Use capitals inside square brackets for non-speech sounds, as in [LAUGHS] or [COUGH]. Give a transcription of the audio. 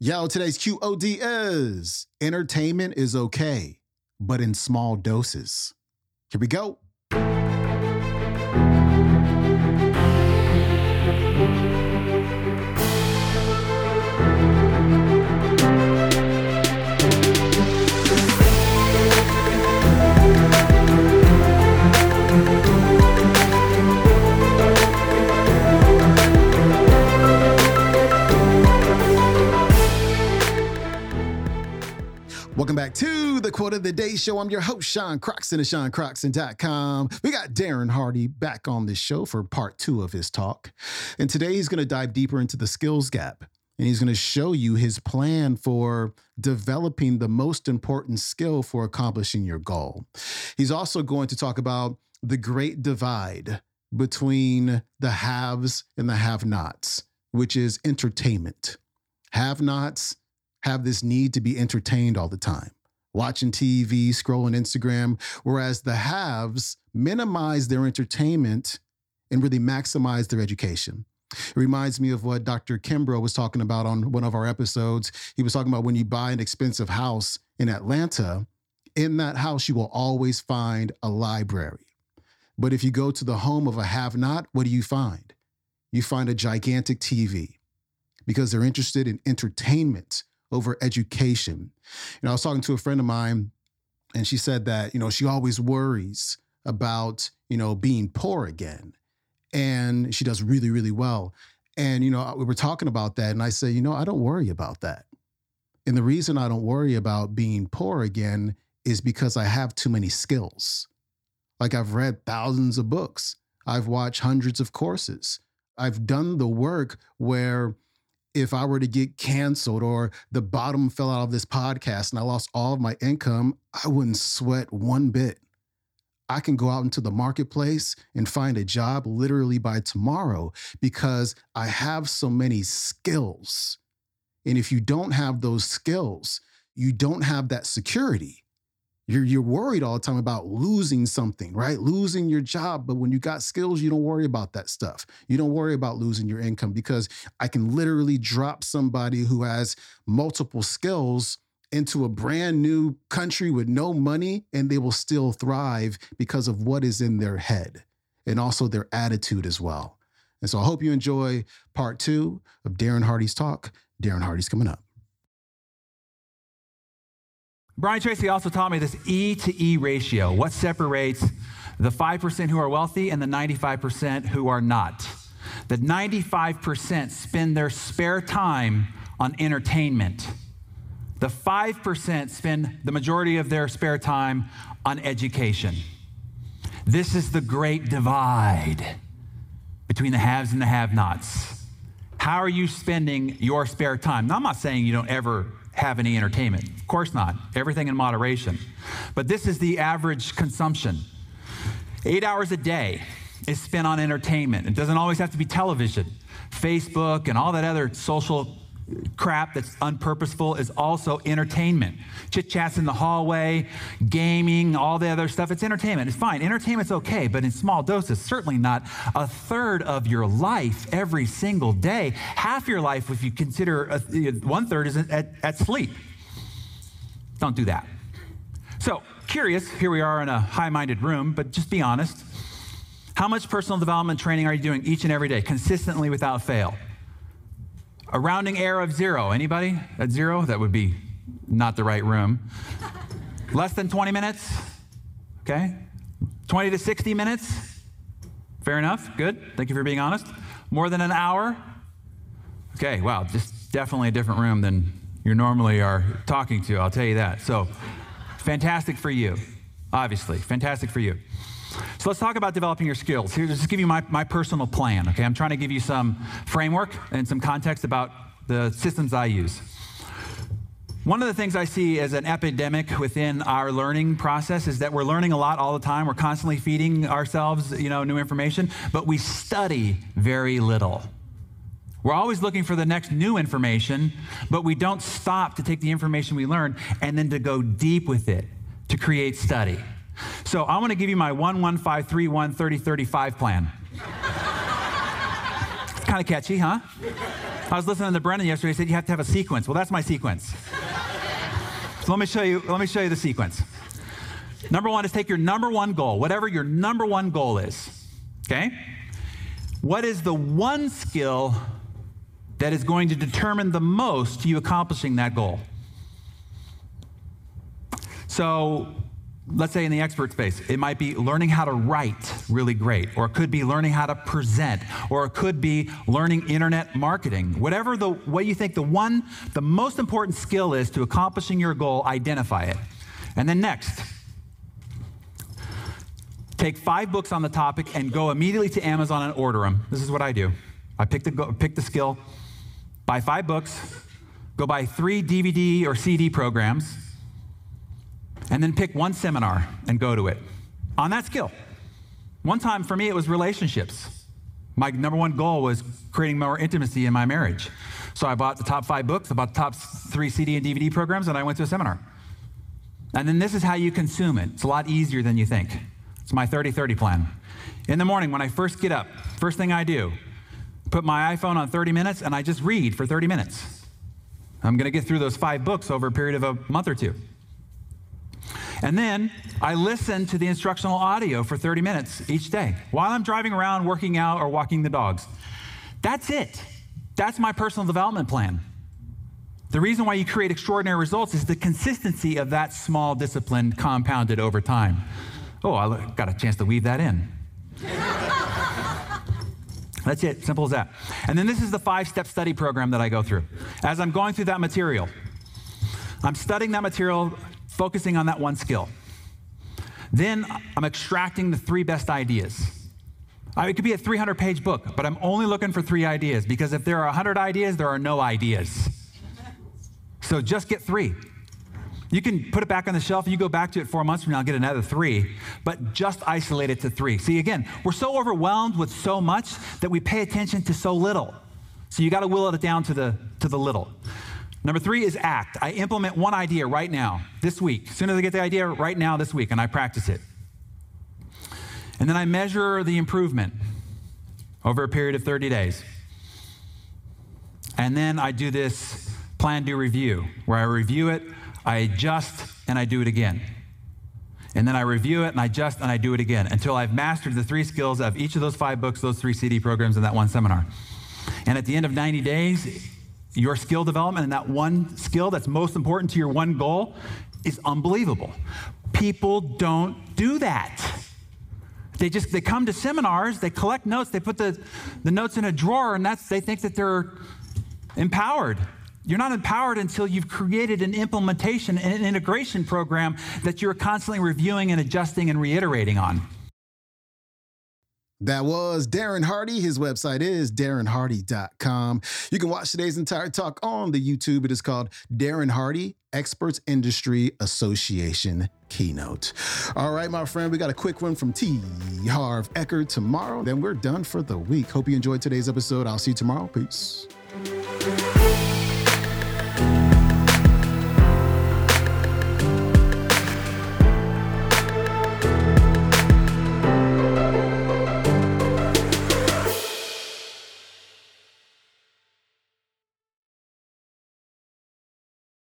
Yo, today's QOD is entertainment is okay, but in small doses. Here we go. Welcome back to the Quote of the Day Show. I'm your host, Sean Croxton of SeanCroxton.com. We got Darren Hardy back on this show for part two of his talk. And today he's going to dive deeper into the skills gap. And he's going to show you his plan for developing the most important skill for accomplishing your goal. He's also going to talk about the great divide between the haves and the have nots, which is entertainment. Have nots have this need to be entertained all the time, watching TV, scrolling Instagram, whereas the haves minimize their entertainment and really maximize their education. It reminds me of what Dr. Kimbro was talking about on one of our episodes. He was talking about when you buy an expensive house in Atlanta, in that house, you will always find a library. But if you go to the home of a have not, what do you find? You find a gigantic TV because they're interested in entertainment over education. You know, I was talking to a friend of mine, and she said that, you know, she always worries about, you know, being poor again. And she does really, really well. And, you know, we were talking about that, and I said, you know, I don't worry about that. And the reason I don't worry about being poor again is because I have too many skills. Like I've read thousands of books, I've watched hundreds of courses, I've done the work where if I were to get canceled or the bottom fell out of this podcast and I lost all of my income, I wouldn't sweat one bit. I can go out into the marketplace and find a job literally by tomorrow because I have so many skills. And if you don't have those skills, you don't have that security you're you're worried all the time about losing something, right? Losing your job, but when you got skills, you don't worry about that stuff. You don't worry about losing your income because I can literally drop somebody who has multiple skills into a brand new country with no money and they will still thrive because of what is in their head and also their attitude as well. And so I hope you enjoy part 2 of Darren Hardy's talk. Darren Hardy's coming up. Brian Tracy also taught me this E to E ratio. What separates the 5% who are wealthy and the 95% who are not? The 95% spend their spare time on entertainment. The 5% spend the majority of their spare time on education. This is the great divide between the haves and the have nots. How are you spending your spare time? Now, I'm not saying you don't ever have any entertainment. Of course not. Everything in moderation. But this is the average consumption. Eight hours a day is spent on entertainment. It doesn't always have to be television. Facebook and all that other social crap that's unpurposeful is also entertainment. Chit chats in the hallway, gaming, all the other stuff. It's entertainment. It's fine. Entertainment's okay, but in small doses. Certainly not a third of your life every single day. Half your life, if you consider uh, a, one third, is at, at sleep. Don't do that. So, curious, here we are in a high minded room, but just be honest. How much personal development training are you doing each and every day, consistently without fail? A rounding error of zero. Anybody at zero? That would be not the right room. Less than 20 minutes? Okay. 20 to 60 minutes? Fair enough. Good. Thank you for being honest. More than an hour? Okay, wow, just definitely a different room than you normally are talking to, I'll tell you that. So, fantastic for you, obviously. Fantastic for you. So let's talk about developing your skills. Here, just give you my, my personal plan, okay? I'm trying to give you some framework and some context about the systems I use. One of the things I see as an epidemic within our learning process is that we're learning a lot all the time. We're constantly feeding ourselves, you know, new information, but we study very little. We're always looking for the next new information, but we don't stop to take the information we learn and then to go deep with it to create study. So I want to give you my 11531 3035 plan. it's Kind of catchy, huh? I was listening to Brendan yesterday. He said you have to have a sequence. Well, that's my sequence. So let me show you. Let me show you the sequence. Number one is take your number one goal, whatever your number one goal is. Okay. What is the one skill that is going to determine the most you accomplishing that goal? So let's say in the expert space, it might be learning how to write really great, or it could be learning how to present, or it could be learning internet marketing. Whatever the way you think the one, the most important skill is to accomplishing your goal, identify it. And then next, take five books on the topic and go immediately to Amazon and order them. This is what I do. I pick the, pick the skill, buy five books, go buy three DVD or CD programs, and then pick one seminar and go to it on that skill. One time for me, it was relationships. My number one goal was creating more intimacy in my marriage. So I bought the top five books, about the top three CD and DVD programs, and I went to a seminar. And then this is how you consume it. It's a lot easier than you think. It's my 30 30 plan. In the morning, when I first get up, first thing I do, put my iPhone on 30 minutes and I just read for 30 minutes. I'm going to get through those five books over a period of a month or two. And then I listen to the instructional audio for 30 minutes each day while I'm driving around, working out, or walking the dogs. That's it. That's my personal development plan. The reason why you create extraordinary results is the consistency of that small discipline compounded over time. Oh, I got a chance to weave that in. [LAUGHS] That's it, simple as that. And then this is the five step study program that I go through. As I'm going through that material, I'm studying that material focusing on that one skill. Then I'm extracting the three best ideas. it could be a 300 page book, but I'm only looking for three ideas because if there are 100 ideas, there are no ideas. So just get three. You can put it back on the shelf. You go back to it four months from now, get another three, but just isolate it to three. See, again, we're so overwhelmed with so much that we pay attention to so little. So you got to will it down to the, to the little. Number three is act. I implement one idea right now, this week. As soon as I get the idea, right now, this week, and I practice it. And then I measure the improvement over a period of 30 days. And then I do this plan, do, review, where I review it, I adjust, and I do it again. And then I review it and I adjust and I do it again until I've mastered the three skills of each of those five books, those three CD programs, and that one seminar. And at the end of 90 days, your skill development and that one skill that's most important to your one goal is unbelievable. People don't do that. They just they come to seminars, they collect notes, they put the, the notes in a drawer, and that's they think that they're empowered. You're not empowered until you've created an implementation and an integration program that you're constantly reviewing and adjusting and reiterating on. That was Darren Hardy. His website is darrenhardy.com. You can watch today's entire talk on the YouTube. It is called Darren Hardy Experts Industry Association Keynote. All right, my friend, we got a quick one from T. Harv Ecker tomorrow. Then we're done for the week. Hope you enjoyed today's episode. I'll see you tomorrow. Peace.